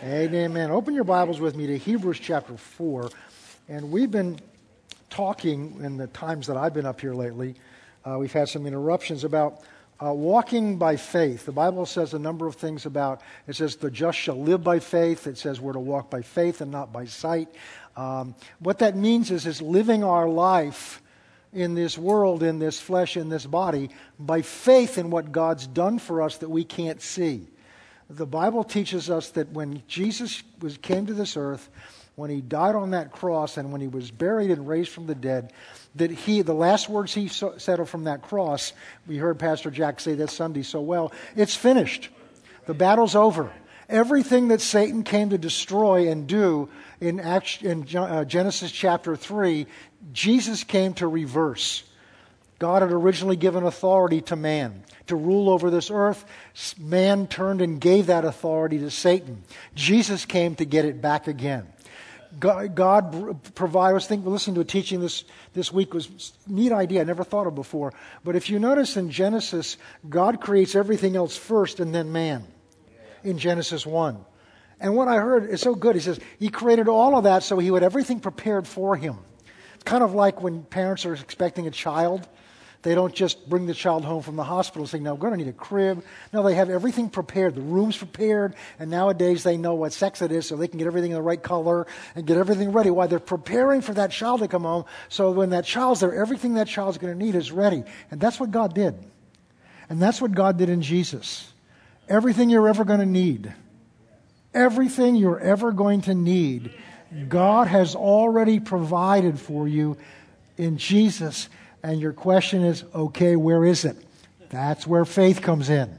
Amen. Open your Bibles with me to Hebrews chapter 4. And we've been talking in the times that I've been up here lately. Uh, we've had some interruptions about uh, walking by faith. The Bible says a number of things about it says, the just shall live by faith. It says we're to walk by faith and not by sight. Um, what that means is, is living our life in this world, in this flesh, in this body, by faith in what God's done for us that we can't see. The Bible teaches us that when Jesus was, came to this earth, when he died on that cross and when he was buried and raised from the dead, that he, the last words he so, said from that cross, we heard Pastor Jack say that Sunday so well, it's finished. The battle's over. Everything that Satan came to destroy and do in, in uh, Genesis chapter 3, Jesus came to reverse. God had originally given authority to man to rule over this earth. Man turned and gave that authority to Satan. Jesus came to get it back again. God, God provide. I was thinking, listening to a teaching this, this week was neat idea. I never thought of before. But if you notice in Genesis, God creates everything else first and then man in Genesis 1. And what I heard is so good. He says, He created all of that so He had everything prepared for Him. It's kind of like when parents are expecting a child they don't just bring the child home from the hospital and say, no, we're going to need a crib. No, they have everything prepared. The room's prepared. And nowadays they know what sex it is so they can get everything in the right color and get everything ready while they're preparing for that child to come home. So when that child's there, everything that child's going to need is ready. And that's what God did. And that's what God did in Jesus. Everything you're ever going to need, everything you're ever going to need, God has already provided for you in Jesus and your question is, okay, where is it? That's where faith comes in.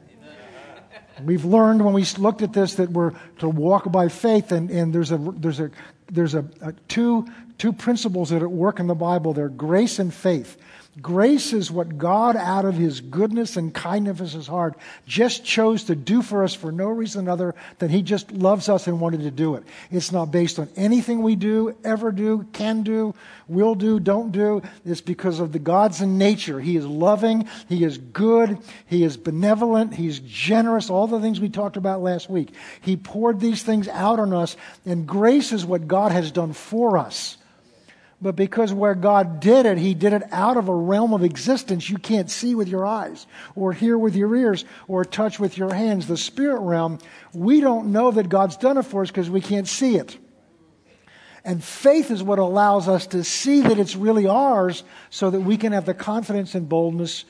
We've learned when we looked at this that we're to walk by faith, and, and there's, a, there's, a, there's a, a two, two principles that at work in the Bible. They're grace and faith. Grace is what God, out of His goodness and kindness of His heart, just chose to do for us for no reason other than He just loves us and wanted to do it. It's not based on anything we do, ever do, can do, will do, don't do. It's because of the God's in nature. He is loving, He is good, He is benevolent, He's generous, all the things we talked about last week. He poured these things out on us, and grace is what God has done for us but because where God did it, He did it out of a realm of existence you can't see with your eyes, or hear with your ears, or touch with your hands, the spirit realm, we don't know that God's done it for us because we can't see it. And faith is what allows us to see that it's really ours so that we can have the confidence and boldness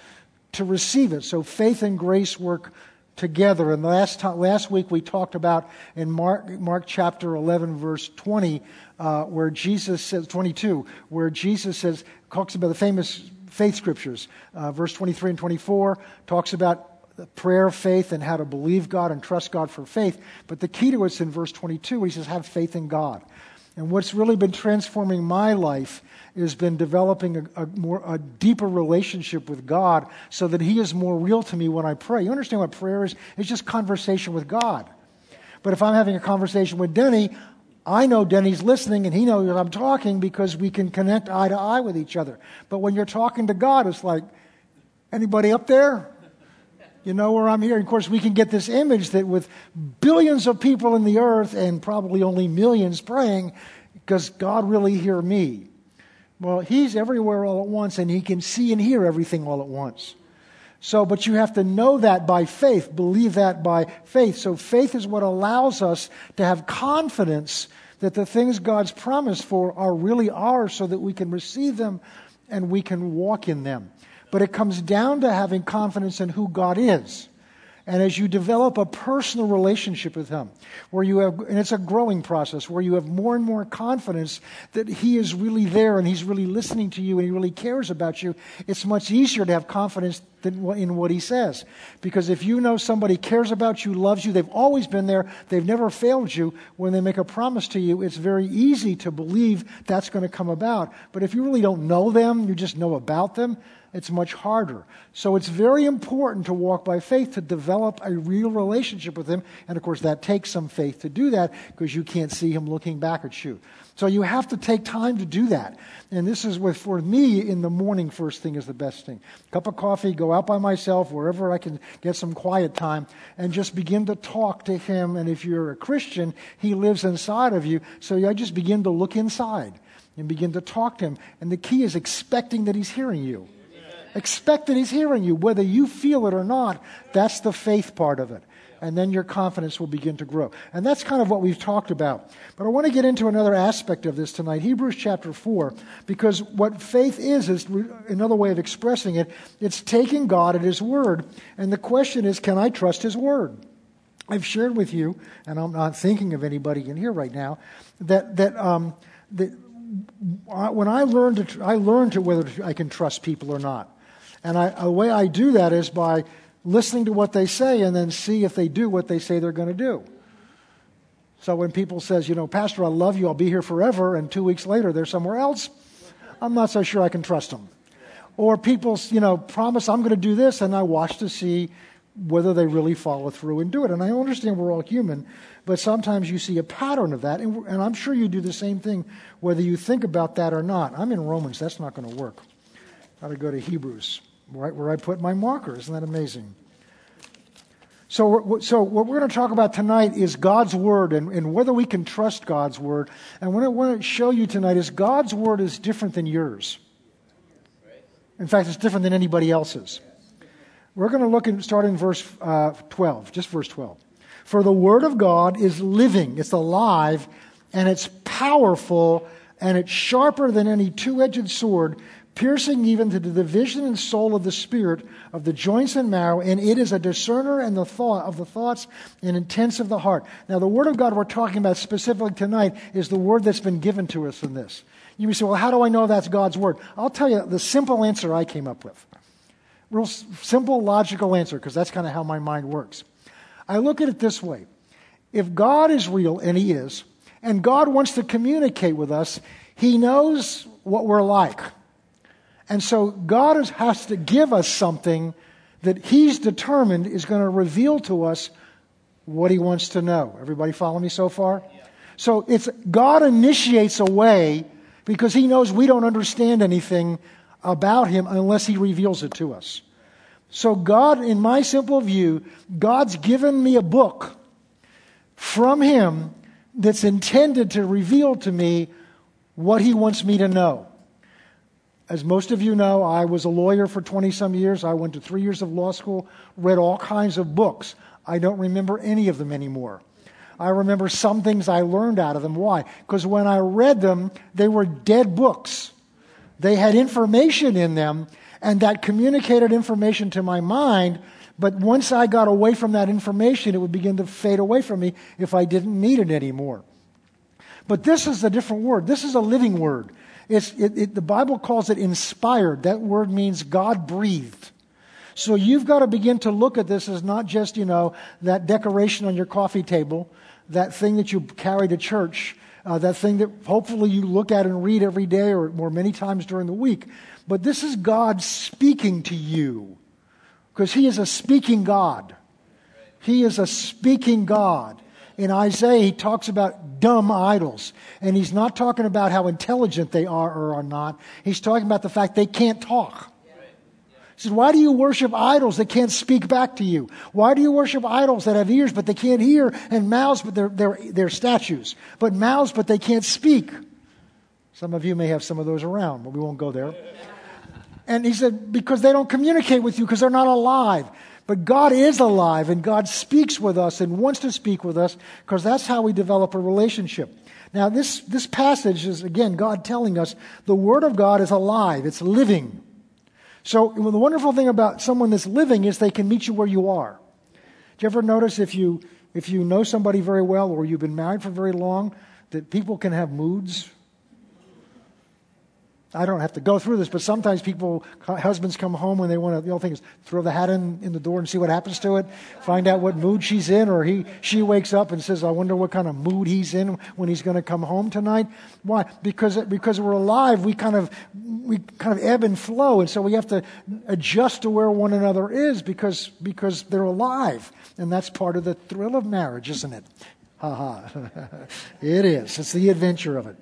to receive it. So faith and grace work together. And last, time, last week we talked about in Mark, Mark chapter 11, verse 20, uh, where Jesus says, 22, where Jesus says, talks about the famous faith scriptures. Uh, verse 23 and 24 talks about prayer, of faith, and how to believe God and trust God for faith. But the key to it's in verse 22 where he says, have faith in God. And what's really been transforming my life has been developing a, a, more, a deeper relationship with God so that He is more real to me when I pray. You understand what prayer is? It's just conversation with God. But if I'm having a conversation with Denny, I know Denny's listening and he knows I'm talking because we can connect eye to eye with each other. But when you're talking to God, it's like, anybody up there? You know where I'm here? And of course, we can get this image that with billions of people in the earth and probably only millions praying, does God really hear me? Well, He's everywhere all at once and He can see and hear everything all at once. So, but you have to know that by faith, believe that by faith. So, faith is what allows us to have confidence that the things God's promised for are really ours so that we can receive them and we can walk in them. But it comes down to having confidence in who God is. And as you develop a personal relationship with Him, where you have, and it's a growing process, where you have more and more confidence that He is really there and He's really listening to you and He really cares about you, it's much easier to have confidence in what He says. Because if you know somebody cares about you, loves you, they've always been there, they've never failed you, when they make a promise to you, it's very easy to believe that's going to come about. But if you really don't know them, you just know about them, It's much harder. So it's very important to walk by faith to develop a real relationship with Him. And of course, that takes some faith to do that because you can't see Him looking back at you. So you have to take time to do that. And this is what, for me, in the morning, first thing is the best thing. Cup of coffee, go out by myself, wherever I can get some quiet time, and just begin to talk to Him. And if you're a Christian, He lives inside of you. So I just begin to look inside and begin to talk to Him. And the key is expecting that He's hearing you. Expect that He's hearing you, whether you feel it or not. That's the faith part of it. And then your confidence will begin to grow. And that's kind of what we've talked about. But I want to get into another aspect of this tonight, Hebrews chapter 4, because what faith is, is another way of expressing it. It's taking God at His word. And the question is, can I trust His word? I've shared with you, and I'm not thinking of anybody in here right now, that, that, um, that when I learned to, I learned to whether I can trust people or not. And I, the way I do that is by listening to what they say and then see if they do what they say they're going to do. So when people says, you know, Pastor, I love you, I'll be here forever, and two weeks later they're somewhere else, I'm not so sure I can trust them. Or people, you know, promise I'm going to do this, and I watch to see whether they really follow through and do it. And I understand we're all human, but sometimes you see a pattern of that, and, and I'm sure you do the same thing, whether you think about that or not. I'm in Romans, that's not going to work. Got to go to Hebrews right where I put my marker. Isn't that amazing? So, so what we're going to talk about tonight is God's Word and, and whether we can trust God's Word. And what I want to show you tonight is God's Word is different than yours. In fact, it's different than anybody else's. We're going to look and start in verse uh, 12, just verse 12. For the Word of God is living, it's alive, and it's powerful, and it's sharper than any two edged sword piercing even to the division and soul of the spirit of the joints and marrow and it is a discerner and the thought of the thoughts and intents of the heart. Now the word of god we're talking about specifically tonight is the word that's been given to us in this. You may say well how do i know that's god's word? I'll tell you the simple answer i came up with. Real simple logical answer because that's kind of how my mind works. I look at it this way. If god is real and he is and god wants to communicate with us he knows what we're like and so God has to give us something that He's determined is going to reveal to us what He wants to know. Everybody follow me so far? Yeah. So it's God initiates a way because He knows we don't understand anything about Him unless He reveals it to us. So God, in my simple view, God's given me a book from Him that's intended to reveal to me what He wants me to know. As most of you know, I was a lawyer for 20 some years. I went to three years of law school, read all kinds of books. I don't remember any of them anymore. I remember some things I learned out of them. Why? Because when I read them, they were dead books. They had information in them, and that communicated information to my mind. But once I got away from that information, it would begin to fade away from me if I didn't need it anymore. But this is a different word. This is a living word. It, it, the Bible calls it inspired. That word means God breathed. So you've got to begin to look at this as not just, you know, that decoration on your coffee table, that thing that you carry to church, uh, that thing that hopefully you look at and read every day or, or many times during the week. But this is God speaking to you because He is a speaking God. He is a speaking God in Isaiah, he talks about dumb idols. And he's not talking about how intelligent they are or are not. He's talking about the fact they can't talk. He says, Why do you worship idols that can't speak back to you? Why do you worship idols that have ears but they can't hear and mouths but they're, they're, they're statues? But mouths but they can't speak? Some of you may have some of those around, but we won't go there. And he said, Because they don't communicate with you because they're not alive. But God is alive and God speaks with us and wants to speak with us because that's how we develop a relationship. Now, this, this passage is, again, God telling us the Word of God is alive, it's living. So, the wonderful thing about someone that's living is they can meet you where you are. Do you ever notice if you, if you know somebody very well or you've been married for very long, that people can have moods? I don't have to go through this, but sometimes people, husbands come home when they want to, the only thing is throw the hat in, in the door and see what happens to it, find out what mood she's in, or he, she wakes up and says, I wonder what kind of mood he's in when he's going to come home tonight. Why? Because, because we're alive, we kind of, we kind of ebb and flow, and so we have to adjust to where one another is because, because they're alive. And that's part of the thrill of marriage, isn't it? Ha ha. it is. It's the adventure of it.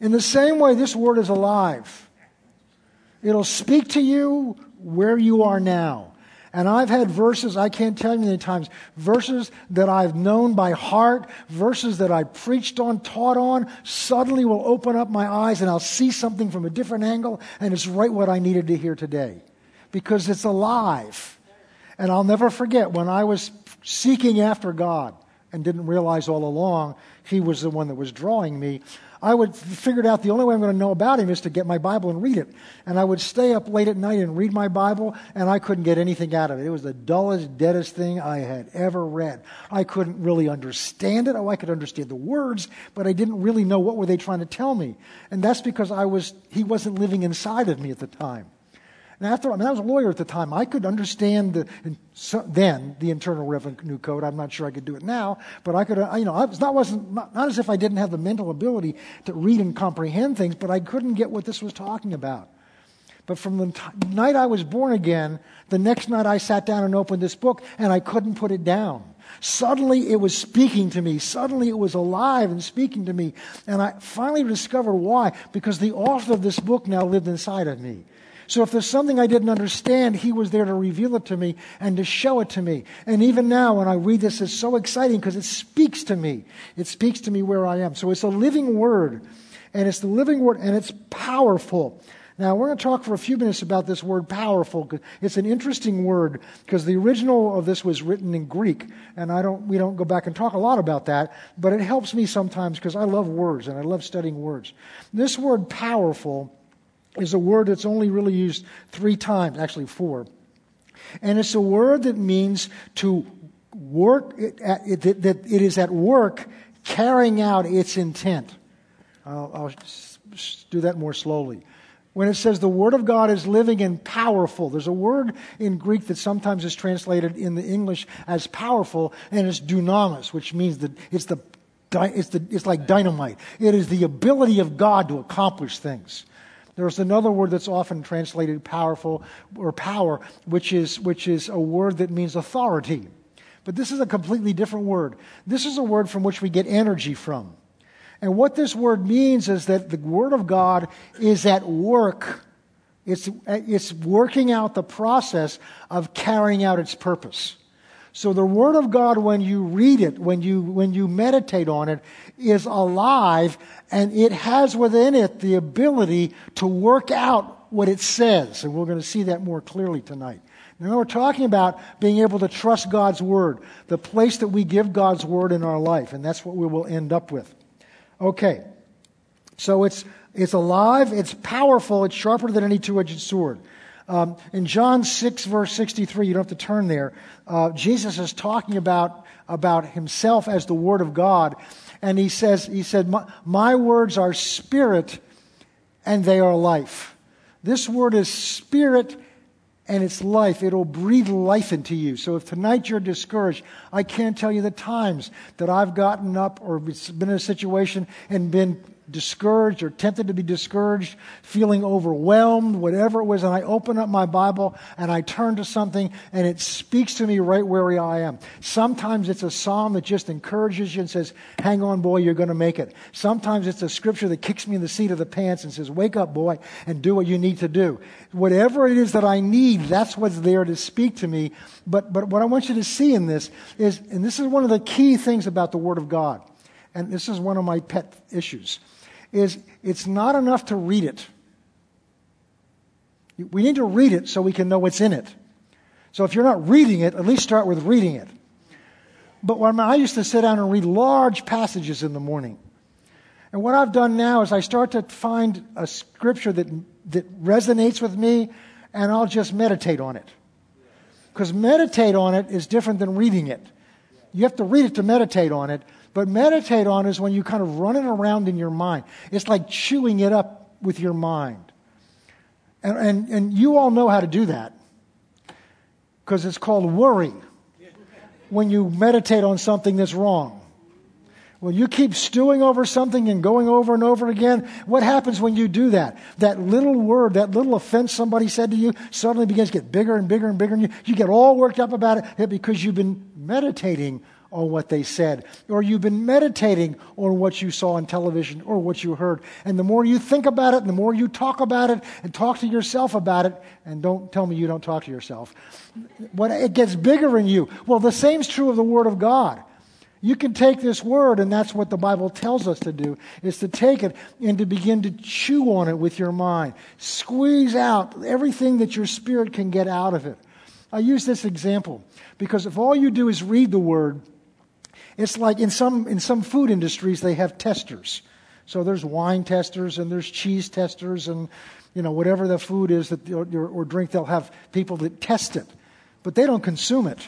In the same way, this word is alive. It'll speak to you where you are now. And I've had verses, I can't tell you many times, verses that I've known by heart, verses that I preached on, taught on, suddenly will open up my eyes and I'll see something from a different angle, and it's right what I needed to hear today. Because it's alive. And I'll never forget when I was seeking after God and didn't realize all along He was the one that was drawing me. I would figured out the only way I'm going to know about him is to get my Bible and read it. And I would stay up late at night and read my Bible, and I couldn't get anything out of it. It was the dullest, deadest thing I had ever read. I couldn't really understand it. Oh, I could understand the words, but I didn't really know what were they trying to tell me. And that's because I was he wasn't living inside of me at the time. And after, I mean, I was a lawyer at the time. I could understand the, then the Internal Revenue Code. I'm not sure I could do it now, but I could, uh, you know, I was not, wasn't, not, not as if I didn't have the mental ability to read and comprehend things, but I couldn't get what this was talking about. But from the t- night I was born again, the next night I sat down and opened this book and I couldn't put it down. Suddenly it was speaking to me. Suddenly it was alive and speaking to me. And I finally discovered why. Because the author of this book now lived inside of me. So if there's something I didn't understand, he was there to reveal it to me and to show it to me. And even now, when I read this, it's so exciting because it speaks to me. It speaks to me where I am. So it's a living word. And it's the living word, and it's powerful. Now, we're going to talk for a few minutes about this word powerful. It's an interesting word because the original of this was written in Greek, and I don't, we don't go back and talk a lot about that, but it helps me sometimes because I love words and I love studying words. This word powerful is a word that's only really used three times, actually four. And it's a word that means to work, that it is at work carrying out its intent. I'll, I'll do that more slowly. When it says the Word of God is living and powerful, there's a word in Greek that sometimes is translated in the English as powerful, and it's dunamis, which means that it's, the, it's, the, it's like dynamite. It is the ability of God to accomplish things. There's another word that's often translated powerful or power, which is, which is a word that means authority. But this is a completely different word. This is a word from which we get energy from. And what this word means is that the Word of God is at work. It's, it's working out the process of carrying out its purpose. So the Word of God, when you read it, when you, when you meditate on it, is alive and it has within it the ability to work out what it says. And we're going to see that more clearly tonight. Now we're talking about being able to trust God's Word, the place that we give God's Word in our life, and that's what we will end up with. Okay. So it's, it's alive, it's powerful, it's sharper than any two edged sword. Um, in John 6, verse 63, you don't have to turn there, uh, Jesus is talking about, about himself as the Word of God. And he says, he said, my, my words are spirit and they are life. This word is spirit and it's life. It'll breathe life into you. So if tonight you're discouraged, I can't tell you the times that I've gotten up or been in a situation and been discouraged or tempted to be discouraged, feeling overwhelmed, whatever it was, and I open up my Bible and I turn to something and it speaks to me right where I am. Sometimes it's a psalm that just encourages you and says, Hang on, boy, you're going to make it. Sometimes it's a scripture that kicks me in the seat of the pants and says, Wake up, boy, and do what you need to do. Whatever it is that I need, that's what's there to speak to me. But, but what I want you to see in this is, and this is one of the key things about the Word of God, and this is one of my pet issues is it's not enough to read it. We need to read it so we can know what's in it. So if you're not reading it, at least start with reading it. But when I used to sit down and read large passages in the morning. And what I've done now is I start to find a scripture that, that resonates with me, and I'll just meditate on it. Because meditate on it is different than reading it. You have to read it to meditate on it, but meditate on is when you kind of run it around in your mind. It's like chewing it up with your mind. And, and, and you all know how to do that because it's called worry when you meditate on something that's wrong. When you keep stewing over something and going over and over again, what happens when you do that? That little word, that little offense somebody said to you suddenly begins to get bigger and bigger and bigger, and you, you get all worked up about it because you've been meditating on what they said, or you've been meditating on what you saw on television or what you heard. And the more you think about it, and the more you talk about it and talk to yourself about it, and don't tell me you don't talk to yourself, when it gets bigger in you. Well, the same's true of the Word of God. You can take this word, and that's what the Bible tells us to do, is to take it and to begin to chew on it with your mind. Squeeze out everything that your spirit can get out of it. I use this example because if all you do is read the word, it's like in some, in some food industries, they have testers. So there's wine testers and there's cheese testers and, you know, whatever the food is that, or, or drink, they'll have people that test it. But they don't consume it.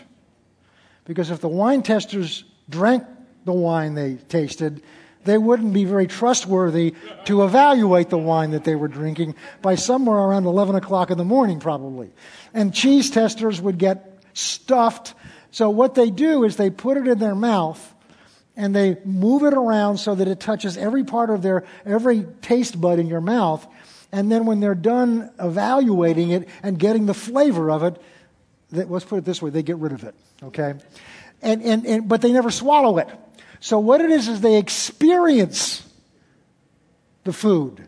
Because if the wine testers drank the wine they tasted, they wouldn't be very trustworthy to evaluate the wine that they were drinking by somewhere around 11 o'clock in the morning, probably. And cheese testers would get stuffed so what they do is they put it in their mouth and they move it around so that it touches every part of their, every taste bud in your mouth. And then when they're done evaluating it and getting the flavor of it, they, let's put it this way, they get rid of it, okay? And, and, and, but they never swallow it. So what it is is they experience the food.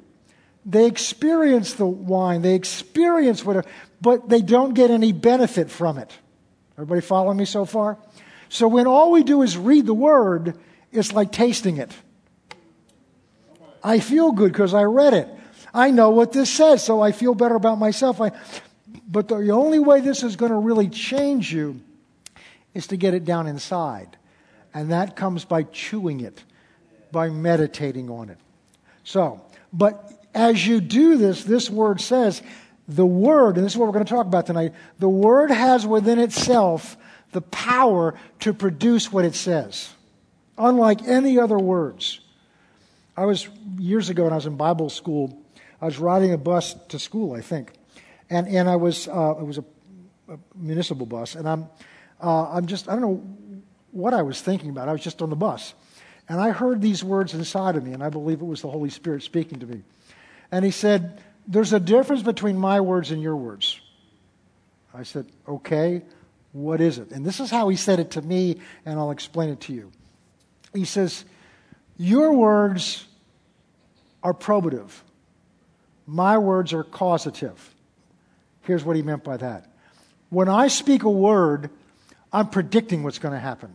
They experience the wine. They experience whatever, but they don't get any benefit from it. Everybody following me so far? So when all we do is read the word, it's like tasting it. I feel good because I read it. I know what this says, so I feel better about myself. I, but the only way this is going to really change you is to get it down inside. And that comes by chewing it, by meditating on it. So, but as you do this, this word says the Word, and this is what we're going to talk about tonight, the Word has within itself the power to produce what it says, unlike any other words. I was, years ago when I was in Bible school, I was riding a bus to school, I think. And, and I was, uh, it was a, a, municipal bus, and I'm, uh, I'm just, I don't know what I was thinking about. I was just on the bus. And I heard these words inside of me, and I believe it was the Holy Spirit speaking to me. And he said, there's a difference between my words and your words. I said, Okay, what is it? And this is how he said it to me, and I'll explain it to you. He says, Your words are probative, my words are causative. Here's what he meant by that. When I speak a word, I'm predicting what's going to happen.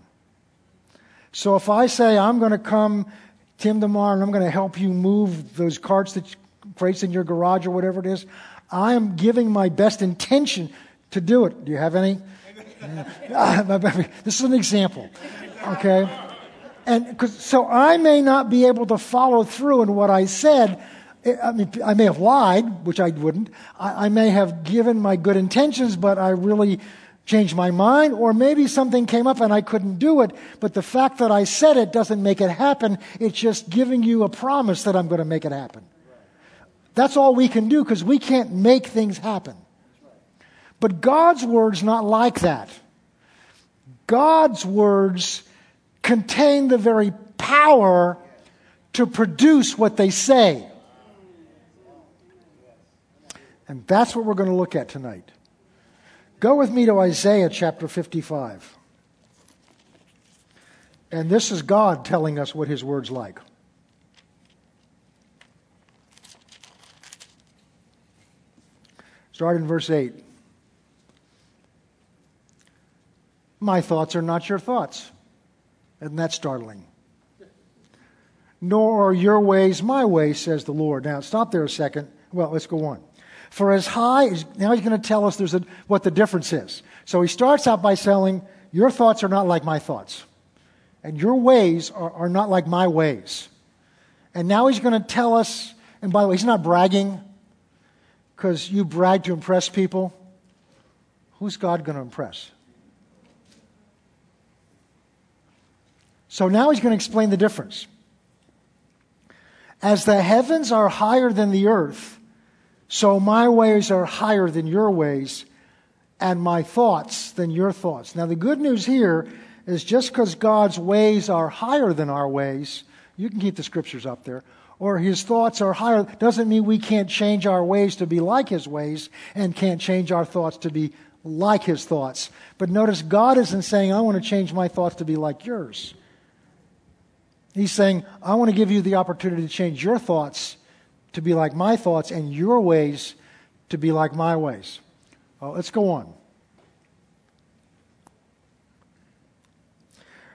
So if I say, I'm going to come, Tim, tomorrow, and I'm going to help you move those carts that crates in your garage or whatever it is. I am giving my best intention to do it. Do you have any? this is an example, okay? And so I may not be able to follow through in what I said. I mean, I may have lied, which I wouldn't. I, I may have given my good intentions, but I really changed my mind, or maybe something came up and I couldn't do it. But the fact that I said it doesn't make it happen. It's just giving you a promise that I'm going to make it happen. That's all we can do because we can't make things happen. But God's word's not like that. God's words contain the very power to produce what they say. And that's what we're going to look at tonight. Go with me to Isaiah chapter 55. And this is God telling us what his word's like. Start in verse 8. My thoughts are not your thoughts. Isn't that startling? Nor are your ways my ways, says the Lord. Now, stop there a second. Well, let's go on. For as high as, now he's going to tell us there's a, what the difference is. So he starts out by saying, Your thoughts are not like my thoughts, and your ways are, are not like my ways. And now he's going to tell us, and by the way, he's not bragging because you brag to impress people, who's God going to impress? So now he's going to explain the difference. As the heavens are higher than the earth, so my ways are higher than your ways, and my thoughts than your thoughts. Now, the good news here is just because God's ways are higher than our ways, you can keep the scriptures up there, or his thoughts are higher, doesn't mean we can't change our ways to be like his ways and can't change our thoughts to be like his thoughts. But notice God isn't saying, I want to change my thoughts to be like yours. He's saying, I want to give you the opportunity to change your thoughts to be like my thoughts and your ways to be like my ways. Well, let's go on.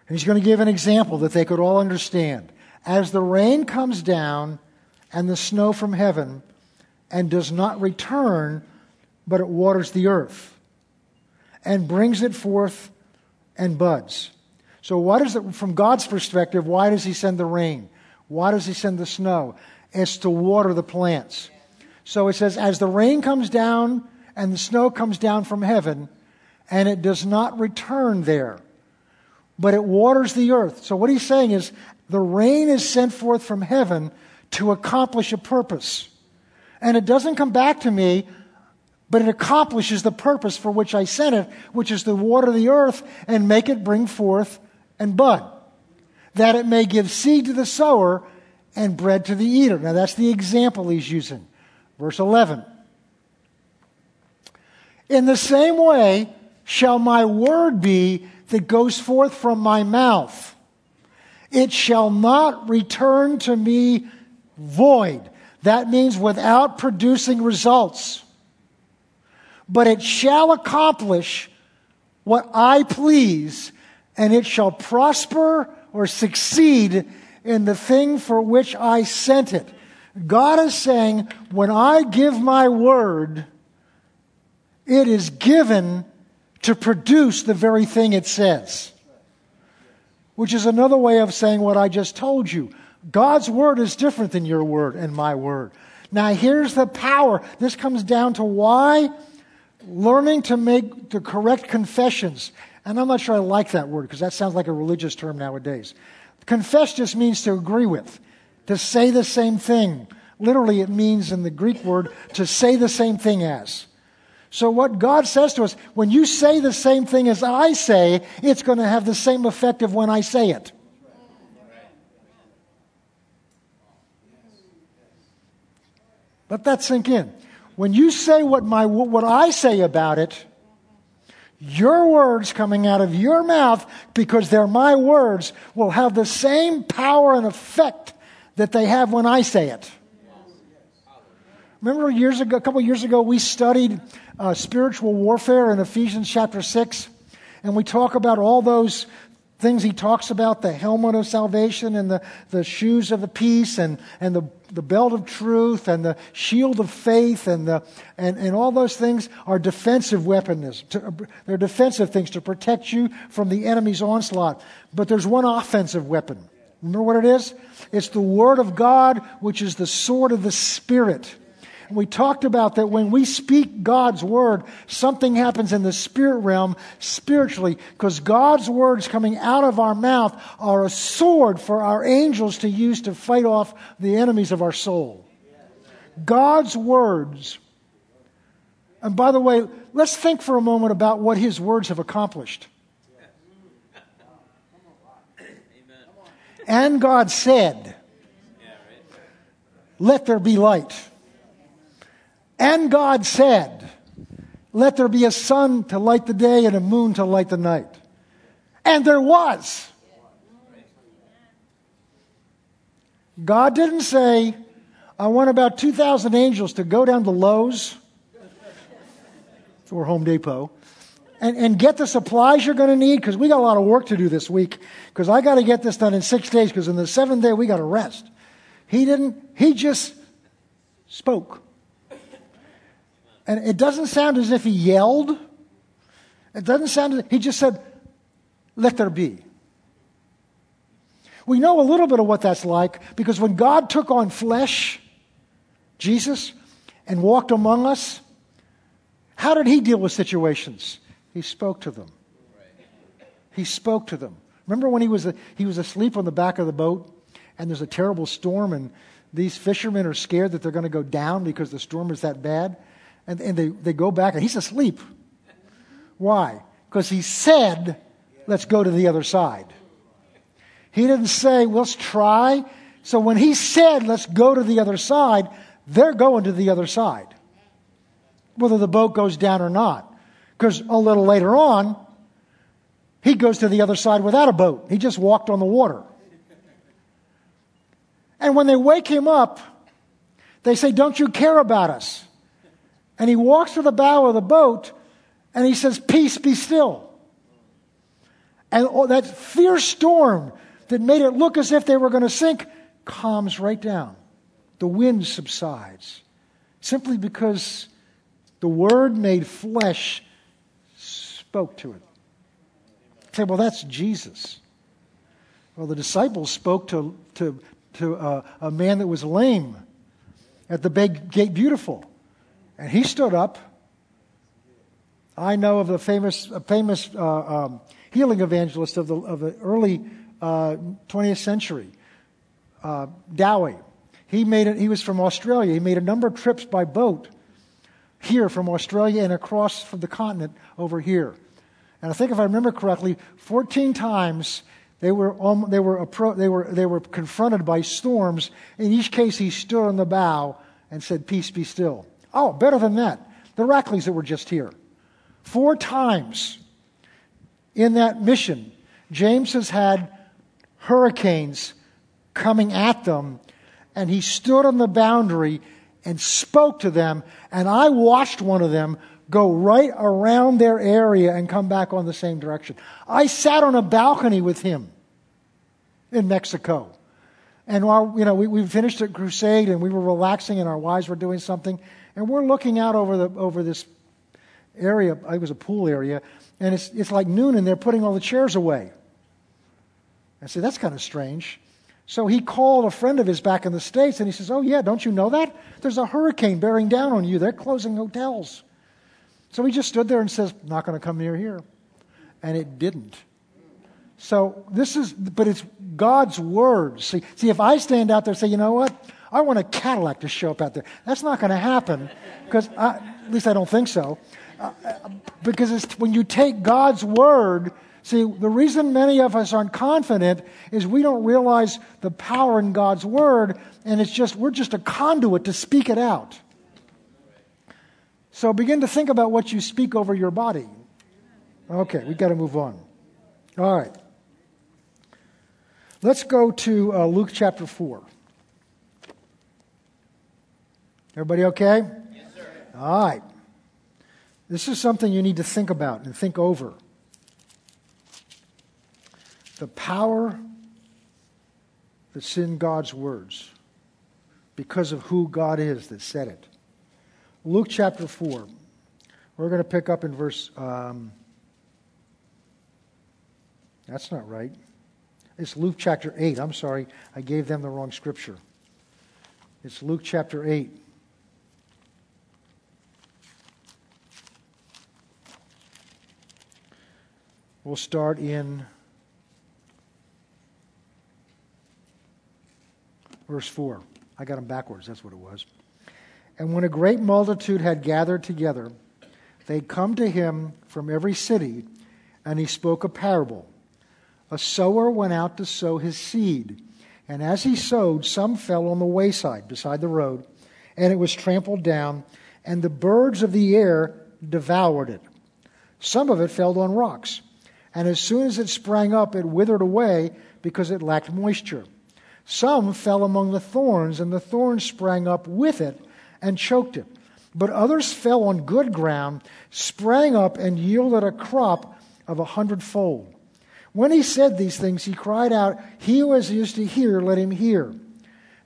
He's going to give an example that they could all understand. As the rain comes down and the snow from heaven and does not return, but it waters the earth and brings it forth and buds. So, what is it from God's perspective? Why does He send the rain? Why does He send the snow? It's to water the plants. So it says, as the rain comes down and the snow comes down from heaven, and it does not return there, but it waters the earth. So what he's saying is, the rain is sent forth from heaven to accomplish a purpose. And it doesn't come back to me, but it accomplishes the purpose for which I sent it, which is to water the earth and make it bring forth and bud, that it may give seed to the sower and bread to the eater. Now that's the example he's using. Verse 11. In the same way shall my word be that goes forth from my mouth. It shall not return to me void. That means without producing results. But it shall accomplish what I please, and it shall prosper or succeed in the thing for which I sent it. God is saying, when I give my word, it is given to produce the very thing it says. Which is another way of saying what I just told you. God's word is different than your word and my word. Now, here's the power. This comes down to why learning to make the correct confessions. And I'm not sure I like that word because that sounds like a religious term nowadays. Confess just means to agree with, to say the same thing. Literally, it means in the Greek word to say the same thing as. So, what God says to us, when you say the same thing as I say, it's going to have the same effect of when I say it. Let that sink in. When you say what, my, what I say about it, your words coming out of your mouth, because they're my words, will have the same power and effect that they have when I say it. Remember years ago, a couple years ago, we studied uh, spiritual warfare in Ephesians chapter 6, and we talk about all those things he talks about the helmet of salvation and the, the shoes of the peace and, and the, the belt of truth and the shield of faith and, the, and, and all those things are defensive weapons. They're defensive things to protect you from the enemy's onslaught. But there's one offensive weapon. Remember what it is? It's the Word of God, which is the sword of the Spirit we talked about that when we speak God's word, something happens in the spirit realm spiritually because God's words coming out of our mouth are a sword for our angels to use to fight off the enemies of our soul. God's words. And by the way, let's think for a moment about what his words have accomplished. And God said, Let there be light. And God said, Let there be a sun to light the day and a moon to light the night. And there was. God didn't say, I want about 2,000 angels to go down to Lowe's or Home Depot and, and get the supplies you're going to need because we got a lot of work to do this week because I got to get this done in six days because in the seventh day we got to rest. He didn't, he just spoke. And it doesn't sound as if he yelled. It doesn't sound as he just said, let there be. We know a little bit of what that's like because when God took on flesh, Jesus, and walked among us, how did he deal with situations? He spoke to them. He spoke to them. Remember when he was, he was asleep on the back of the boat and there's a terrible storm and these fishermen are scared that they're going to go down because the storm is that bad? And, and they, they go back and he's asleep. Why? Because he said, let's go to the other side. He didn't say, let's try. So when he said, let's go to the other side, they're going to the other side, whether the boat goes down or not. Because a little later on, he goes to the other side without a boat. He just walked on the water. And when they wake him up, they say, Don't you care about us? And he walks to the bow of the boat and he says, Peace, be still. And that fierce storm that made it look as if they were going to sink calms right down. The wind subsides simply because the Word made flesh spoke to it. say, well, that's Jesus. Well, the disciples spoke to, to, to a, a man that was lame at the big gate beautiful. And he stood up. I know of the famous, a famous uh, um, healing evangelist of the, of the early uh, 20th century, uh, Dowie. He, made it, he was from Australia. He made a number of trips by boat here from Australia and across from the continent over here. And I think if I remember correctly, 14 times they were, um, they were, appro- they were, they were confronted by storms. In each case, he stood on the bow and said, Peace be still. Oh, better than that. The Rackleys that were just here. Four times in that mission, James has had hurricanes coming at them, and he stood on the boundary and spoke to them, and I watched one of them go right around their area and come back on the same direction. I sat on a balcony with him in Mexico. And while, you know, we, we finished a crusade and we were relaxing and our wives were doing something, and we're looking out over, the, over this area, it was a pool area, and it's, it's like noon and they're putting all the chairs away. I said, that's kind of strange. So he called a friend of his back in the States and he says, Oh, yeah, don't you know that? There's a hurricane bearing down on you. They're closing hotels. So he just stood there and says, Not going to come near here. And it didn't. So this is, but it's God's word. See, see, if I stand out there and say, you know what? I want a Cadillac to show up out there. That's not going to happen because, at least I don't think so. Uh, because it's when you take God's word See, the reason many of us aren't confident is we don't realize the power in God's word, and it's just, we're just a conduit to speak it out. So begin to think about what you speak over your body. Okay, we got to move on. All right. Let's go to uh, Luke chapter 4. Everybody okay? Yes, sir. All right. This is something you need to think about and think over the power that's in God's words because of who God is that said it. Luke chapter 4. We're going to pick up in verse. Um, that's not right. It's Luke chapter 8. I'm sorry, I gave them the wrong scripture. It's Luke chapter 8. We'll start in Verse 4. I got them backwards. That's what it was. And when a great multitude had gathered together, they come to him from every city, and he spoke a parable. A sower went out to sow his seed. And as he sowed, some fell on the wayside beside the road, and it was trampled down, and the birds of the air devoured it. Some of it fell on rocks, and as soon as it sprang up, it withered away because it lacked moisture. Some fell among the thorns, and the thorns sprang up with it and choked it. But others fell on good ground, sprang up, and yielded a crop of a hundredfold. When he said these things, he cried out, He who has ears to hear, let him hear.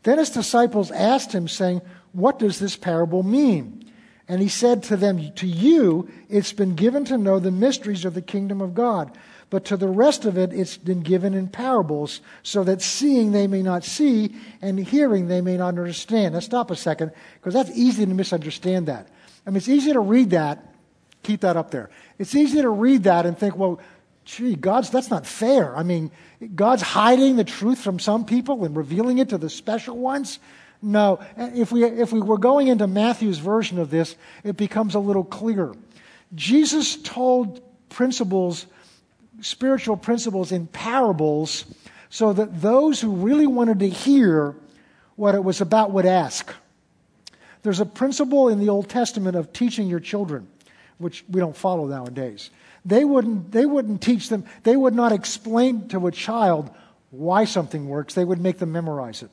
Then his disciples asked him, saying, What does this parable mean? And he said to them, To you it's been given to know the mysteries of the kingdom of God but to the rest of it, it's been given in parables, so that seeing they may not see, and hearing they may not understand. Now, stop a second, because that's easy to misunderstand that. I mean, it's easy to read that, keep that up there. It's easy to read that and think, well, gee, God's, that's not fair. I mean, God's hiding the truth from some people and revealing it to the special ones. No, if we, if we were going into Matthew's version of this, it becomes a little clearer. Jesus told principles spiritual principles in parables so that those who really wanted to hear what it was about would ask. There's a principle in the Old Testament of teaching your children, which we don't follow nowadays. They wouldn't, they wouldn't teach them, they would not explain to a child why something works, they would make them memorize it.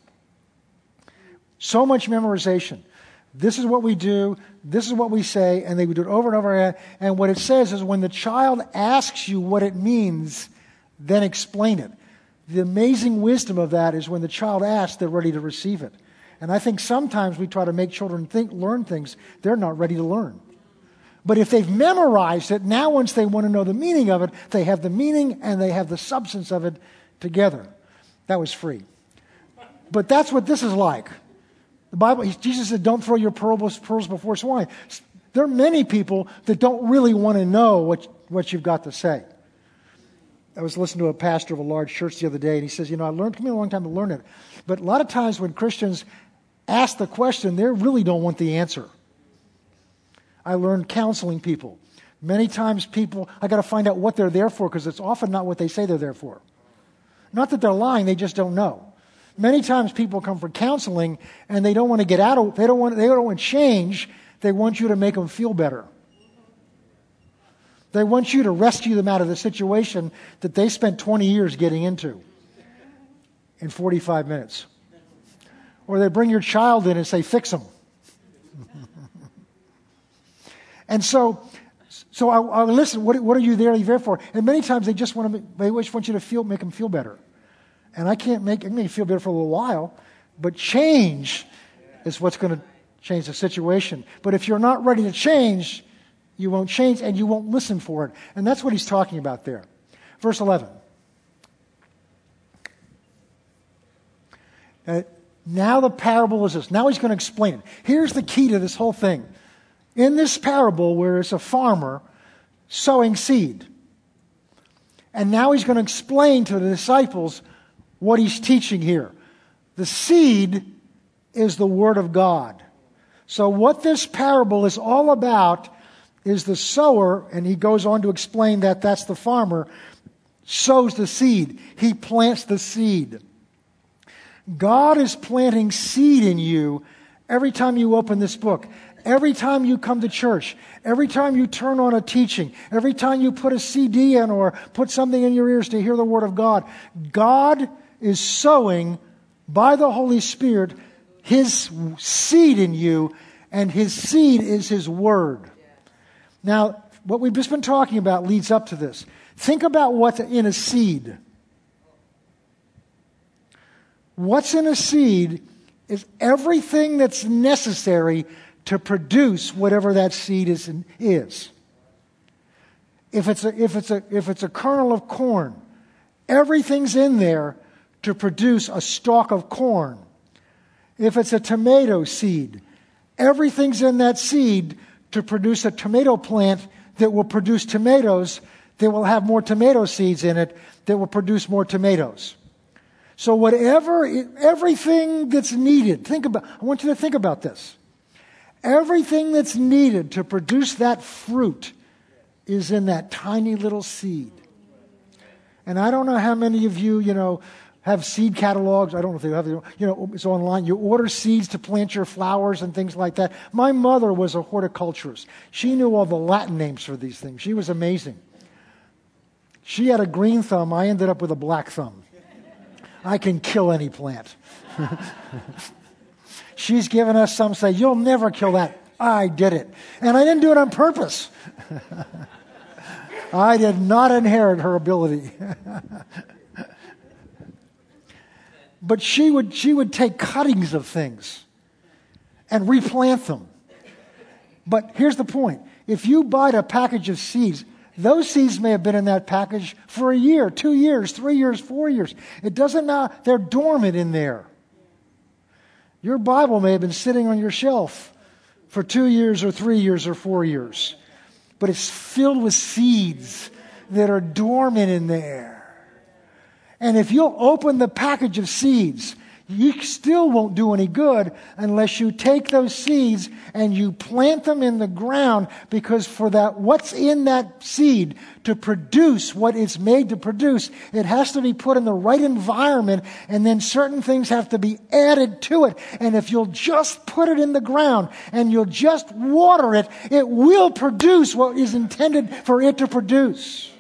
So much memorization. This is what we do, this is what we say, and they would do it over and over again. And what it says is when the child asks you what it means, then explain it. The amazing wisdom of that is when the child asks, they're ready to receive it. And I think sometimes we try to make children think, learn things they're not ready to learn. But if they've memorized it, now once they want to know the meaning of it, they have the meaning and they have the substance of it together. That was free. But that's what this is like. The Bible, Jesus said, don't throw your pearls, before swine. There are many people that don't really want to know what, what you've got to say. I was listening to a pastor of a large church the other day, and he says, You know, I learned, it took me a long time to learn it. But a lot of times when Christians ask the question, they really don't want the answer. I learned counseling people. Many times people, I got to find out what they're there for because it's often not what they say they're there for. Not that they're lying, they just don't know. Many times people come for counseling and they don't want to get out of, they don't want, they don't want change. They want you to make them feel better. They want you to rescue them out of the situation that they spent 20 years getting into in 45 minutes. Or they bring your child in and say, fix them. and so, so I, I listen, what, what, are you there, there for? And many times they just want to, they just want you to feel, make them feel better. And I can't make, it you feel better for a little while, but change is what's going to change the situation. But if you're not ready to change, you won't change and you won't listen for it. And that's what he's talking about there. Verse 11. Uh, now the parable is this. Now he's going to explain it. Here's the key to this whole thing. In this parable, where it's a farmer sowing seed, and now he's going to explain to the disciples what he's teaching here. The seed is the Word of God. So, what this parable is all about is the sower, and he goes on to explain that that's the farmer, sows the seed. He plants the seed. God is planting seed in you every time you open this book. Every time you come to church, every time you turn on a teaching, every time you put a CD in or put something in your ears to hear the Word of God, God is sowing by the Holy Spirit His seed in you, and His seed is His Word. Now, what we've just been talking about leads up to this. Think about what's in a seed. What's in a seed is everything that's necessary to produce whatever that seed is. is. If, it's a, if, it's a, if it's a kernel of corn, everything's in there to produce a stalk of corn. If it's a tomato seed, everything's in that seed to produce a tomato plant that will produce tomatoes that will have more tomato seeds in it that will produce more tomatoes. So whatever, everything that's needed, think about, I want you to think about this. Everything that's needed to produce that fruit is in that tiny little seed. And I don't know how many of you, you know, have seed catalogs. I don't know if they have, you know, it's online. You order seeds to plant your flowers and things like that. My mother was a horticulturist. She knew all the Latin names for these things. She was amazing. She had a green thumb. I ended up with a black thumb. I can kill any plant. She's given us some say, You'll never kill that. I did it. And I didn't do it on purpose. I did not inherit her ability. But she would, she would take cuttings of things and replant them. But here's the point if you buy a package of seeds, those seeds may have been in that package for a year, two years, three years, four years. It doesn't matter. They're dormant in there. Your Bible may have been sitting on your shelf for two years or three years or four years, but it's filled with seeds that are dormant in there. And if you'll open the package of seeds, you still won't do any good unless you take those seeds and you plant them in the ground because for that, what's in that seed to produce what it's made to produce, it has to be put in the right environment and then certain things have to be added to it. And if you'll just put it in the ground and you'll just water it, it will produce what is intended for it to produce.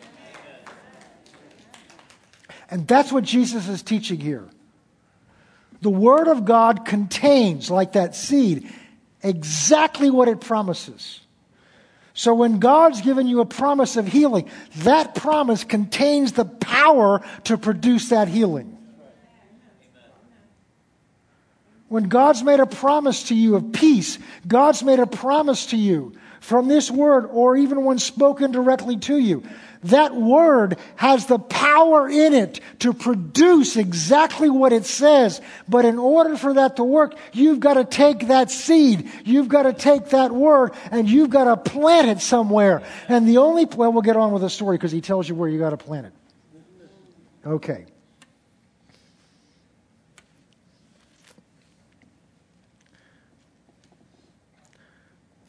And that's what Jesus is teaching here. The Word of God contains, like that seed, exactly what it promises. So when God's given you a promise of healing, that promise contains the power to produce that healing. When God's made a promise to you of peace, God's made a promise to you from this word or even when spoken directly to you that word has the power in it to produce exactly what it says. But in order for that to work, you've got to take that seed. You've got to take that word and you've got to plant it somewhere. And the only, well, we'll get on with the story because he tells you where you got to plant it. Okay.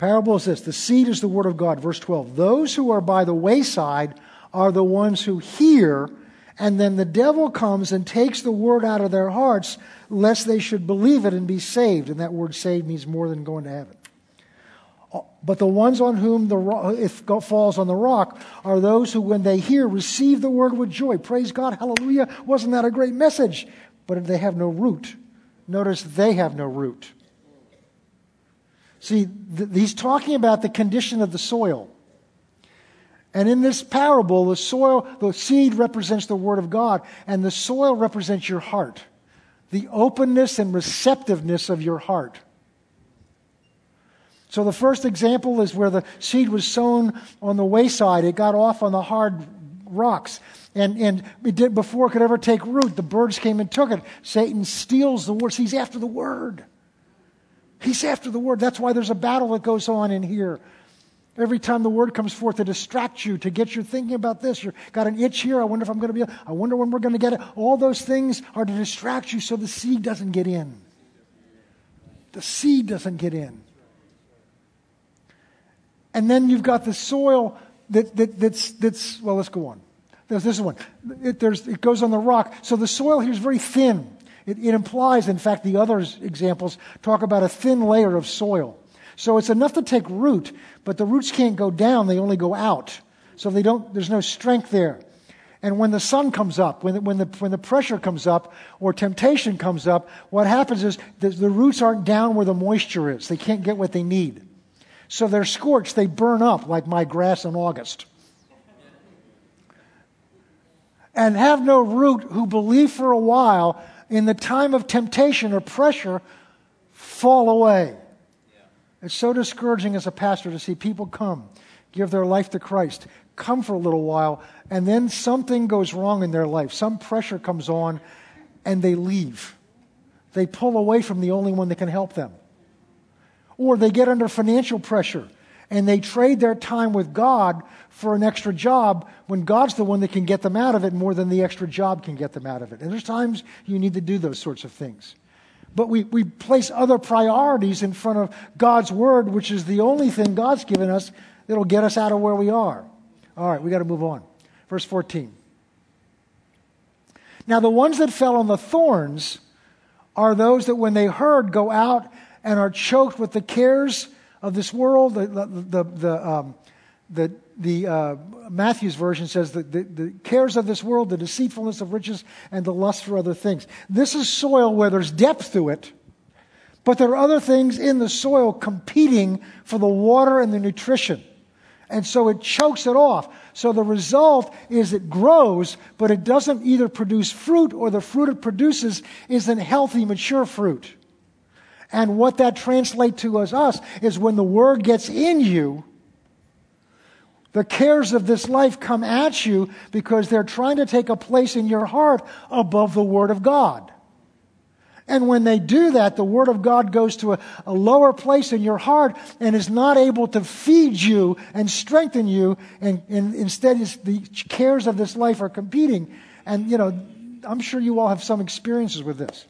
Parable is this the seed is the word of God. Verse 12. Those who are by the wayside are the ones who hear, and then the devil comes and takes the word out of their hearts, lest they should believe it and be saved. And that word saved means more than going to heaven. But the ones on whom the it falls on the rock are those who, when they hear, receive the word with joy. Praise God, hallelujah. Wasn't that a great message? But if they have no root. Notice they have no root. See, th- he's talking about the condition of the soil. And in this parable, the soil, the seed represents the Word of God, and the soil represents your heart, the openness and receptiveness of your heart. So the first example is where the seed was sown on the wayside. It got off on the hard rocks. And, and it did, before it could ever take root, the birds came and took it. Satan steals the word. He's after the word. He's after the word. That's why there's a battle that goes on in here Every time the word comes forth to distract you, to get you thinking about this, you've got an itch here. I wonder if I'm going to be, I wonder when we're going to get it. All those things are to distract you so the seed doesn't get in. The seed doesn't get in. And then you've got the soil that, that, that's, that's, well, let's go on. There's this one. It, it goes on the rock. So the soil here is very thin. It, it implies, in fact, the other examples talk about a thin layer of soil. So it's enough to take root, but the roots can't go down, they only go out. So they don't, there's no strength there. And when the sun comes up, when the, when the, when the pressure comes up or temptation comes up, what happens is the, the roots aren't down where the moisture is. They can't get what they need. So they're scorched, they burn up like my grass in August. And have no root who believe for a while in the time of temptation or pressure fall away. It's so discouraging as a pastor to see people come, give their life to Christ, come for a little while, and then something goes wrong in their life. Some pressure comes on, and they leave. They pull away from the only one that can help them. Or they get under financial pressure and they trade their time with God for an extra job when God's the one that can get them out of it more than the extra job can get them out of it. And there's times you need to do those sorts of things. But we, we place other priorities in front of God's Word, which is the only thing God's given us that'll get us out of where we are. All right, we got to move on. Verse 14. Now, the ones that fell on the thorns are those that when they heard go out and are choked with the cares of this world, the, the, the, the, um, the the uh, Matthew's version says that the, the, cares of this world, the deceitfulness of riches, and the lust for other things. This is soil where there's depth to it, but there are other things in the soil competing for the water and the nutrition. And so it chokes it off. So the result is it grows, but it doesn't either produce fruit or the fruit it produces isn't healthy, mature fruit. And what that translates to as us is when the word gets in you, the cares of this life come at you because they're trying to take a place in your heart above the Word of God. And when they do that, the Word of God goes to a, a, lower place in your heart and is not able to feed you and strengthen you. And, and instead, the cares of this life are competing. And, you know, I'm sure you all have some experiences with this.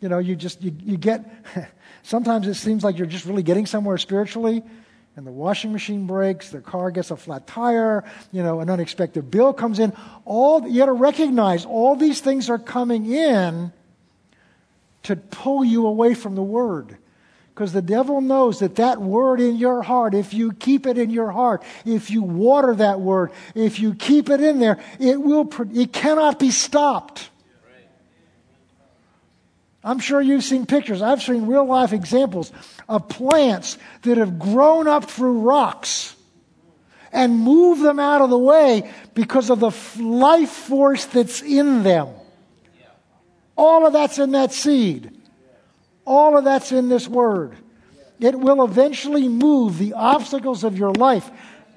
You know, you just, you, you get, sometimes it seems like you're just really getting somewhere spiritually, and the washing machine breaks, the car gets a flat tire, you know, an unexpected bill comes in. All, you got to recognize all these things are coming in to pull you away from the Word. Because the devil knows that that word in your heart, if you keep it in your heart, if you water that word, if you keep it in there, it will, it cannot be stopped. I'm sure you've seen pictures. I've seen real life examples of plants that have grown up through rocks and move them out of the way because of the life force that's in them. All of that's in that seed. All of that's in this word. It will eventually move the obstacles of your life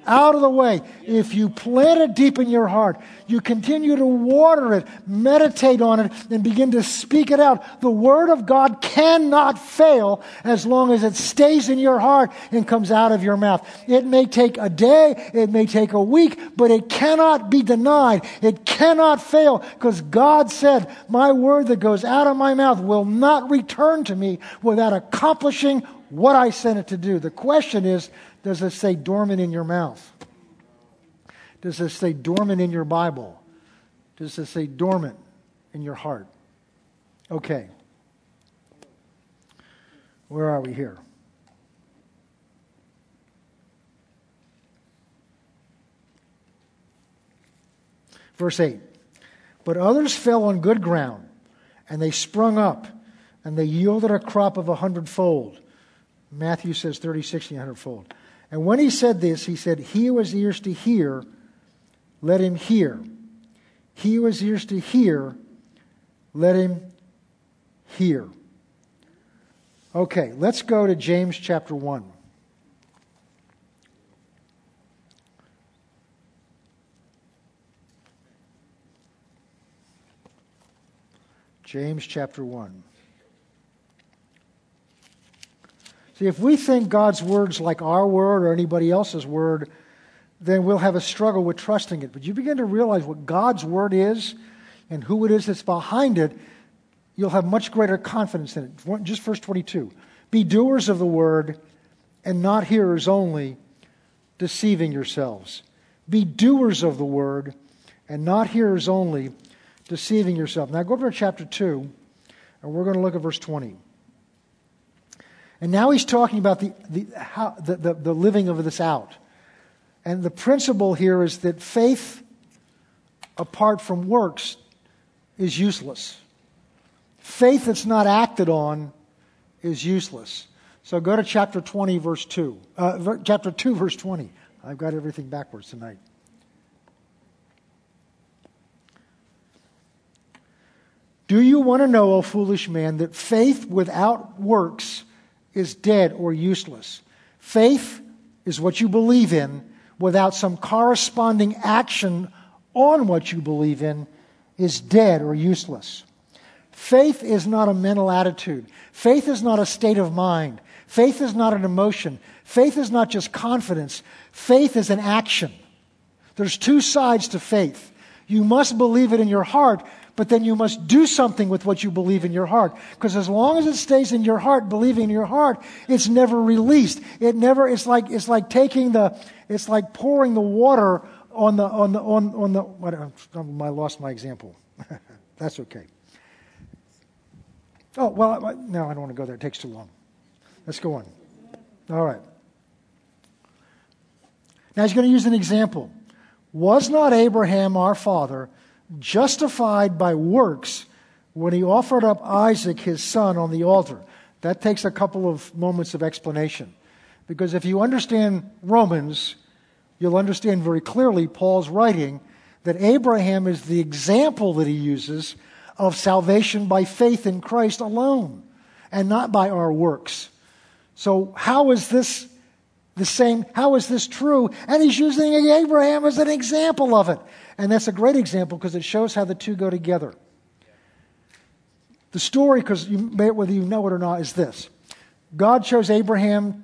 out of the way. If you plant it deep in your heart, you continue to water it, meditate on it, and begin to speak it out. The Word of God cannot fail as long as it stays in your heart and comes out of your mouth. It may take a day, it may take a week, but it cannot be denied. It cannot fail because God said, My word that goes out of my mouth will not return to me without accomplishing what I sent it to do. The question is, does it say dormant in your mouth? Does it say dormant in your Bible? Does it say dormant in your heart? Okay. Where are we here? Verse 8. But others fell on good ground, and they sprung up, and they yielded a crop of a hundredfold. Matthew says 30, 60, 100 fold. And when he said this, he said, He who has ears to hear, let him hear. He who has ears to hear, let him hear. Okay, let's go to James chapter 1. James chapter 1. See, if we think God's word's like our word or anybody else's word, then we'll have a struggle with trusting it. But you begin to realize what God's word is and who it is that's behind it, you'll have much greater confidence in it. Just verse 22 Be doers of the word and not hearers only, deceiving yourselves. Be doers of the word and not hearers only, deceiving yourself. Now go over to chapter 2, and we're going to look at verse 20. And now he's talking about the, the, how, the, the, the living of this out. And the principle here is that faith apart from works is useless. Faith that's not acted on is useless. So go to chapter 20, verse 2. Uh, chapter 2, verse 20. I've got everything backwards tonight. Do you want to know, O foolish man, that faith without works is dead or useless. Faith is what you believe in without some corresponding action on what you believe in is dead or useless. Faith is not a mental attitude. Faith is not a state of mind. Faith is not an emotion. Faith is not just confidence. Faith is an action. There's two sides to faith. You must believe it in your heart, but then you must do something with what you believe in your heart. Because as long as it stays in your heart, believing in your heart, it's never released. It never, it's like, it's like taking the, it's like pouring the water on the, on the, on, on the, what, oh, I lost my example. That's okay. Oh, well, no, I don't want to go there. It takes too long. Let's go on. All right. Now he's going to use an example. Was not Abraham our father justified by works when he offered up Isaac, his son, on the altar. That takes a couple of moments of explanation. Because if you understand Romans, you'll understand very clearly Paul's writing that Abraham is the example that he uses of salvation by faith in Christ alone and not by our works. So, how is this the same? How is this true? And he's using Abraham as an example of it. And that's a great example because it shows how the two go together. The story, because whether you know it or not, is this God chose Abraham,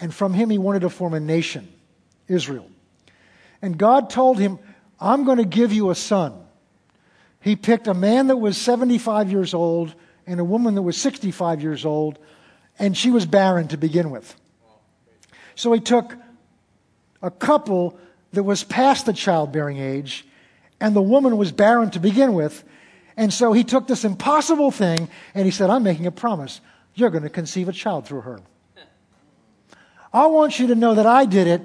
and from him he wanted to form a nation, Israel. And God told him, I'm going to give you a son. He picked a man that was 75 years old and a woman that was 65 years old, and she was barren to begin with. So he took a couple that was past the childbearing age, and the woman was barren to begin with. And so he took this impossible thing and he said, I'm making a promise. You're going to conceive a child through her. I want you to know that I did it,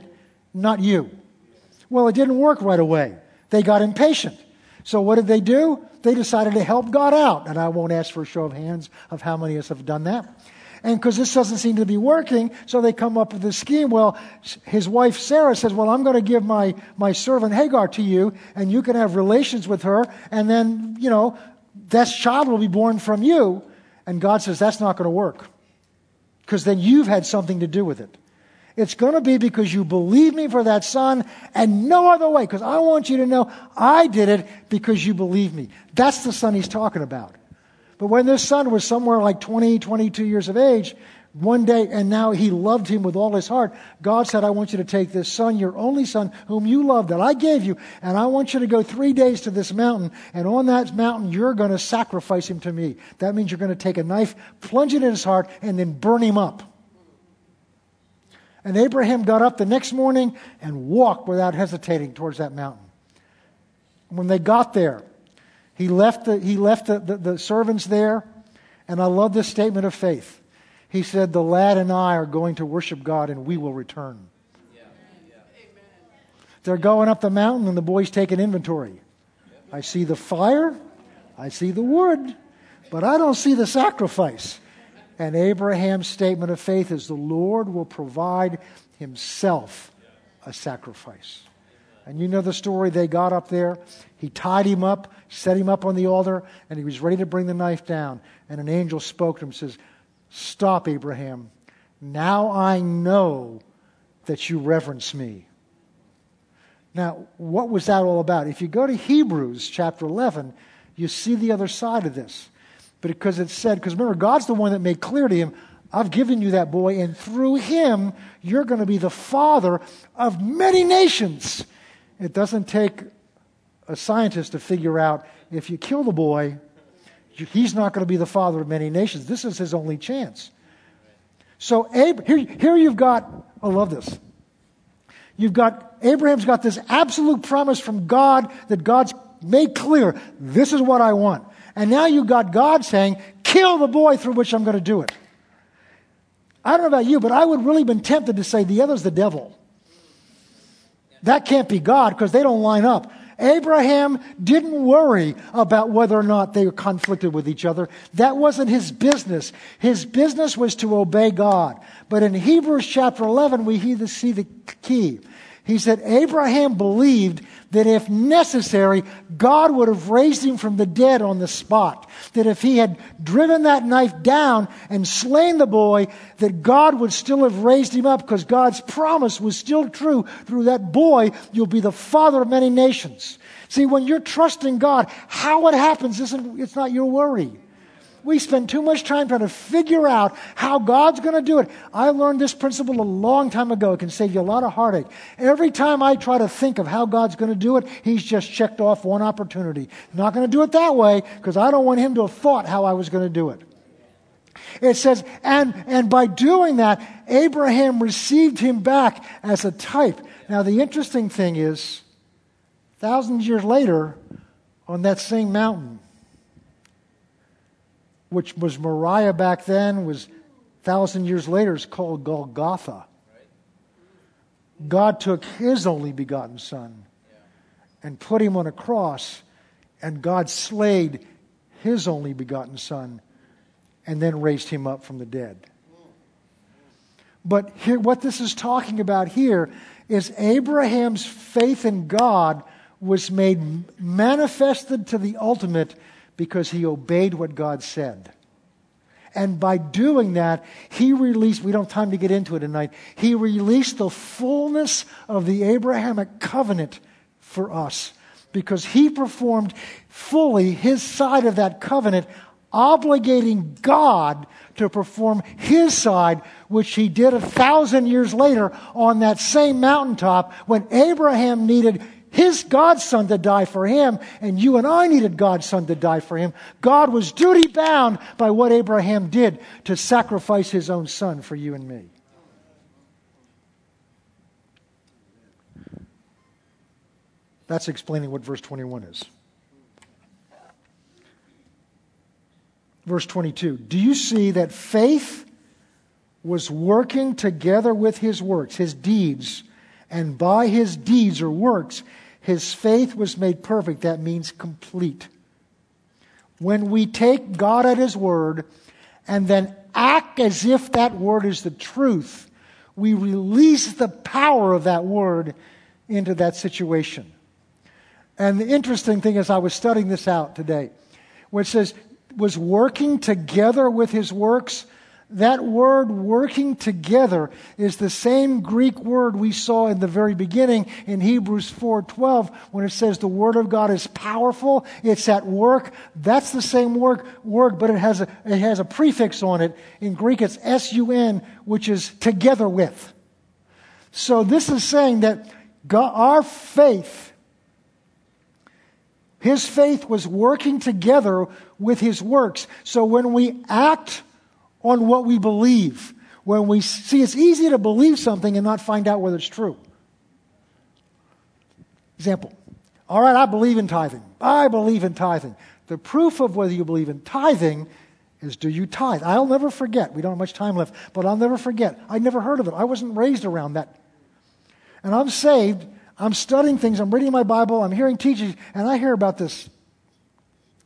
not you. Well, it didn't work right away. They got impatient. So what did they do? They decided to help God out. And I won't ask for a show of hands of how many of us have done that. And because this doesn't seem to be working, so they come up with this scheme. Well, his wife Sarah says, Well, I'm going to give my, my servant Hagar to you, and you can have relations with her, and then, you know, this child will be born from you. And God says, That's not going to work. Because then you've had something to do with it. It's going to be because you believe me for that son and no other way. Because I want you to know I did it because you believe me. That's the son he's talking about. But when this son was somewhere like 20, 22 years of age, one day, and now he loved him with all his heart, God said, I want you to take this son, your only son, whom you love, that I gave you, and I want you to go three days to this mountain, and on that mountain, you're going to sacrifice him to me. That means you're going to take a knife, plunge it in his heart, and then burn him up. And Abraham got up the next morning and walked without hesitating towards that mountain. When they got there, he left the, he left the, the, the servants there, and I love this statement of faith. He said, The lad and I are going to worship God, and we will return. They're going up the mountain, and the boy's taking inventory. I see the fire, I see the wood, but I don't see the sacrifice. And Abraham's statement of faith is the Lord will provide himself a sacrifice. And you know the story. They got up there. He tied him up, set him up on the altar, and he was ready to bring the knife down. And an angel spoke to him and says, Stop, Abraham. Now I know that you reverence me. Now, what was that all about? If you go to Hebrews chapter 11, you see the other side of this because it said, because remember, God's the one that made clear to him, I've given you that boy, and through him, you're going to be the father of many nations. It doesn't take a scientist to figure out if you kill the boy, he's not going to be the father of many nations. This is his only chance. So Ab- here, here you've got, I love this. You've got, Abraham's got this absolute promise from God that God's made clear, this is what I want. And now you've got God saying, kill the boy through which I'm going to do it. I don't know about you, but I would really been tempted to say the other's the devil. That can't be God because they don't line up. Abraham didn't worry about whether or not they were conflicted with each other. That wasn't his business. His business was to obey God. But in Hebrews chapter 11, we see the key. He said, Abraham believed that if necessary, God would have raised him from the dead on the spot. That if he had driven that knife down and slain the boy, that God would still have raised him up because God's promise was still true. Through that boy, you'll be the father of many nations. See, when you're trusting God, how it happens isn't, it's not your worry. We spend too much time trying to figure out how God's going to do it. I learned this principle a long time ago. It can save you a lot of heartache. Every time I try to think of how God's going to do it, He's just checked off one opportunity. Not going to do it that way because I don't want Him to have thought how I was going to do it. It says, and, and by doing that, Abraham received him back as a type. Now, the interesting thing is, thousands of years later, on that same mountain, which was Moriah back then, was thousand years later, is called Golgotha. God took his only begotten son and put him on a cross, and God slayed his only begotten son and then raised him up from the dead. But here, what this is talking about here is Abraham's faith in God was made manifested to the ultimate because he obeyed what God said. And by doing that, he released, we don't have time to get into it tonight, he released the fullness of the Abrahamic covenant for us because he performed fully his side of that covenant, obligating God to perform his side, which he did a thousand years later on that same mountaintop when Abraham needed his God's son to die for him, and you and I needed God's son to die for him. God was duty bound by what Abraham did to sacrifice his own son for you and me. That's explaining what verse 21 is. Verse 22 Do you see that faith was working together with his works, his deeds, and by his deeds or works, his faith was made perfect? That means complete. When we take God at his word and then act as if that word is the truth, we release the power of that word into that situation. And the interesting thing is, I was studying this out today, where it says, was working together with his works. That word working together is the same Greek word we saw in the very beginning in Hebrews 4:12 when it says the word of God is powerful, it's at work. That's the same word, word but it has a, it has a prefix on it. In Greek it's S-U-N, which is together with. So this is saying that God, our faith his faith was working together with his works. So when we act on what we believe, when we see it's easy to believe something and not find out whether it's true. Example. All right, I believe in tithing. I believe in tithing. The proof of whether you believe in tithing is do you tithe? I'll never forget. We don't have much time left, but I'll never forget. I never heard of it. I wasn't raised around that. And I'm saved I'm studying things, I'm reading my Bible, I'm hearing teachings, and I hear about this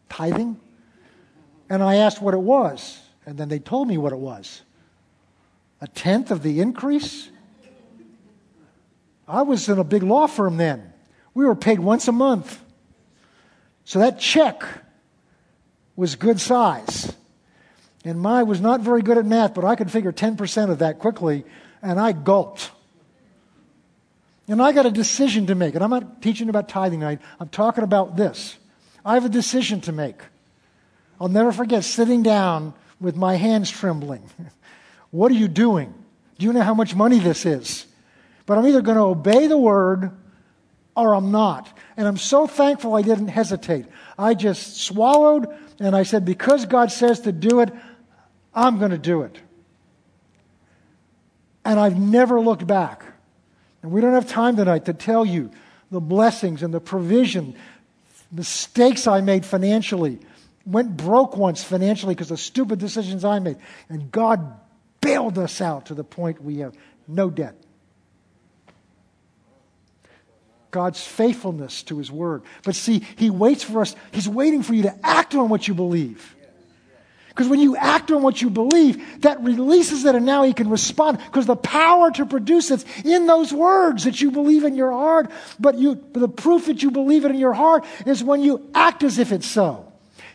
tithing. And I asked what it was, and then they told me what it was a tenth of the increase. I was in a big law firm then. We were paid once a month. So that check was good size. And my was not very good at math, but I could figure 10% of that quickly, and I gulped. And I got a decision to make. And I'm not teaching about tithing tonight. I'm talking about this. I have a decision to make. I'll never forget sitting down with my hands trembling. what are you doing? Do you know how much money this is? But I'm either going to obey the word or I'm not. And I'm so thankful I didn't hesitate. I just swallowed and I said, because God says to do it, I'm going to do it. And I've never looked back. And we don't have time tonight to tell you the blessings and the provision, mistakes I made financially. Went broke once financially because of stupid decisions I made. And God bailed us out to the point we have no debt. God's faithfulness to His Word. But see, He waits for us, He's waiting for you to act on what you believe. Because when you act on what you believe, that releases it and now he can respond. Because the power to produce it's in those words that you believe in your heart. But you, the proof that you believe it in your heart is when you act as if it's so.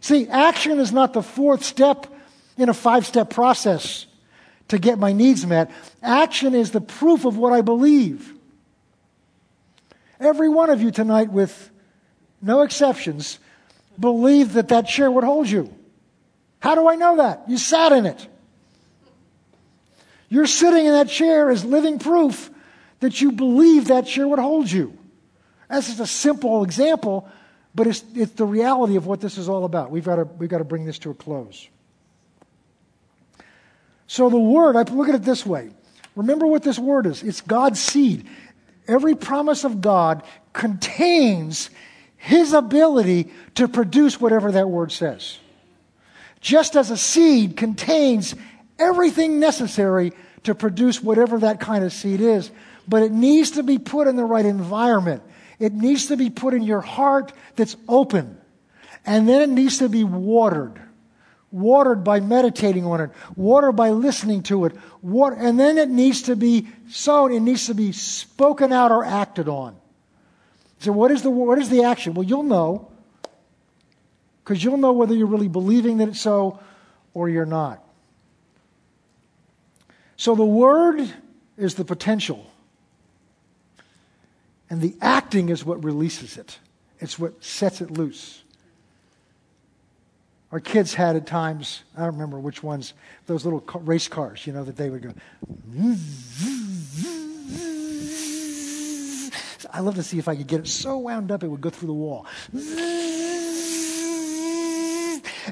See, action is not the fourth step in a five step process to get my needs met. Action is the proof of what I believe. Every one of you tonight, with no exceptions, believed that that chair would hold you. How do I know that? You sat in it. You're sitting in that chair as living proof that you believe that chair would hold you. That's just a simple example, but it's, it's the reality of what this is all about. We've got, to, we've got to bring this to a close. So the word, I look at it this way. Remember what this word is it's God's seed. Every promise of God contains his ability to produce whatever that word says just as a seed contains everything necessary to produce whatever that kind of seed is. But it needs to be put in the right environment. It needs to be put in your heart that's open. And then it needs to be watered. Watered by meditating on it, watered by listening to it, water, and then it needs to be sown, it needs to be spoken out or acted on. So, what is the, what is the action? Well, you'll know because you'll know whether you're really believing that it's so or you're not. So the word is the potential, and the acting is what releases it, it's what sets it loose. Our kids had at times, I don't remember which ones, those little race cars, you know, that they would go. I love to see if I could get it so wound up it would go through the wall.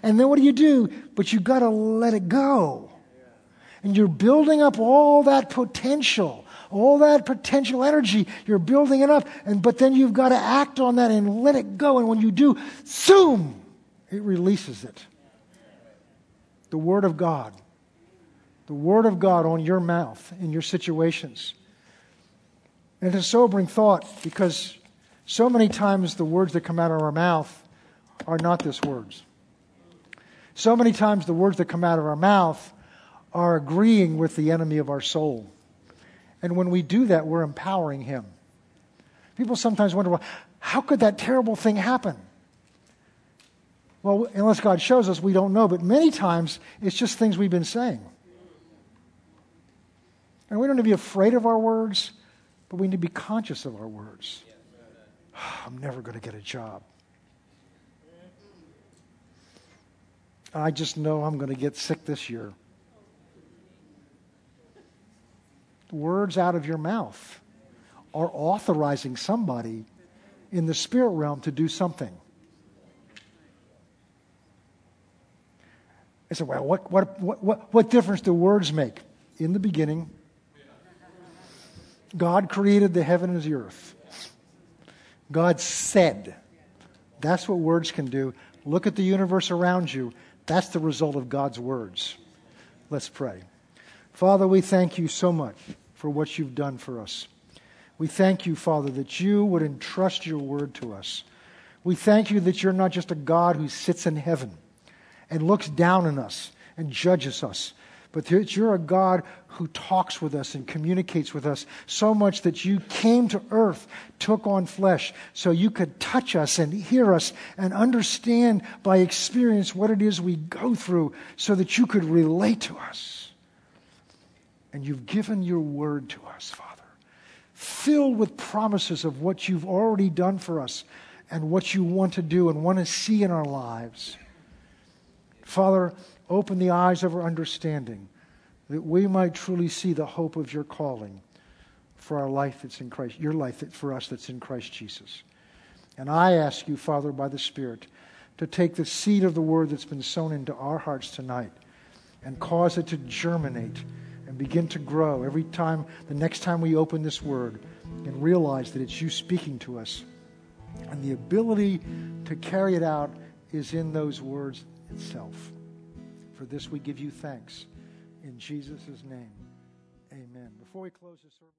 And then what do you do? But you got to let it go. And you're building up all that potential, all that potential energy. You're building it up. And, but then you've got to act on that and let it go. And when you do, zoom, it releases it. The Word of God. The Word of God on your mouth in your situations. And it's a sobering thought because so many times the words that come out of our mouth are not this words. So many times the words that come out of our mouth are agreeing with the enemy of our soul. And when we do that, we're empowering him. People sometimes wonder, well, how could that terrible thing happen? Well, unless God shows us, we don't know. But many times, it's just things we've been saying. And we don't need to be afraid of our words, but we need to be conscious of our words. I'm never going to get a job. I just know I'm going to get sick this year. Words out of your mouth are authorizing somebody in the spirit realm to do something. I said, well, what, what, what, what difference do words make? In the beginning, God created the heaven and the earth. God said. That's what words can do. Look at the universe around you. That's the result of God's words. Let's pray. Father, we thank you so much for what you've done for us. We thank you, Father, that you would entrust your word to us. We thank you that you're not just a God who sits in heaven and looks down on us and judges us, but that you're a God who talks with us and communicates with us so much that you came to earth, took on flesh, so you could touch us and hear us and understand by experience what it is we go through so that you could relate to us. And you've given your word to us, Father, filled with promises of what you've already done for us and what you want to do and want to see in our lives. Father, Open the eyes of our understanding that we might truly see the hope of your calling for our life that's in Christ, your life for us that's in Christ Jesus. And I ask you, Father, by the Spirit, to take the seed of the word that's been sown into our hearts tonight and cause it to germinate begin to grow every time, the next time we open this word and realize that it's you speaking to us. And the ability to carry it out is in those words itself. For this we give you thanks. In Jesus' name, amen. Before we close this service,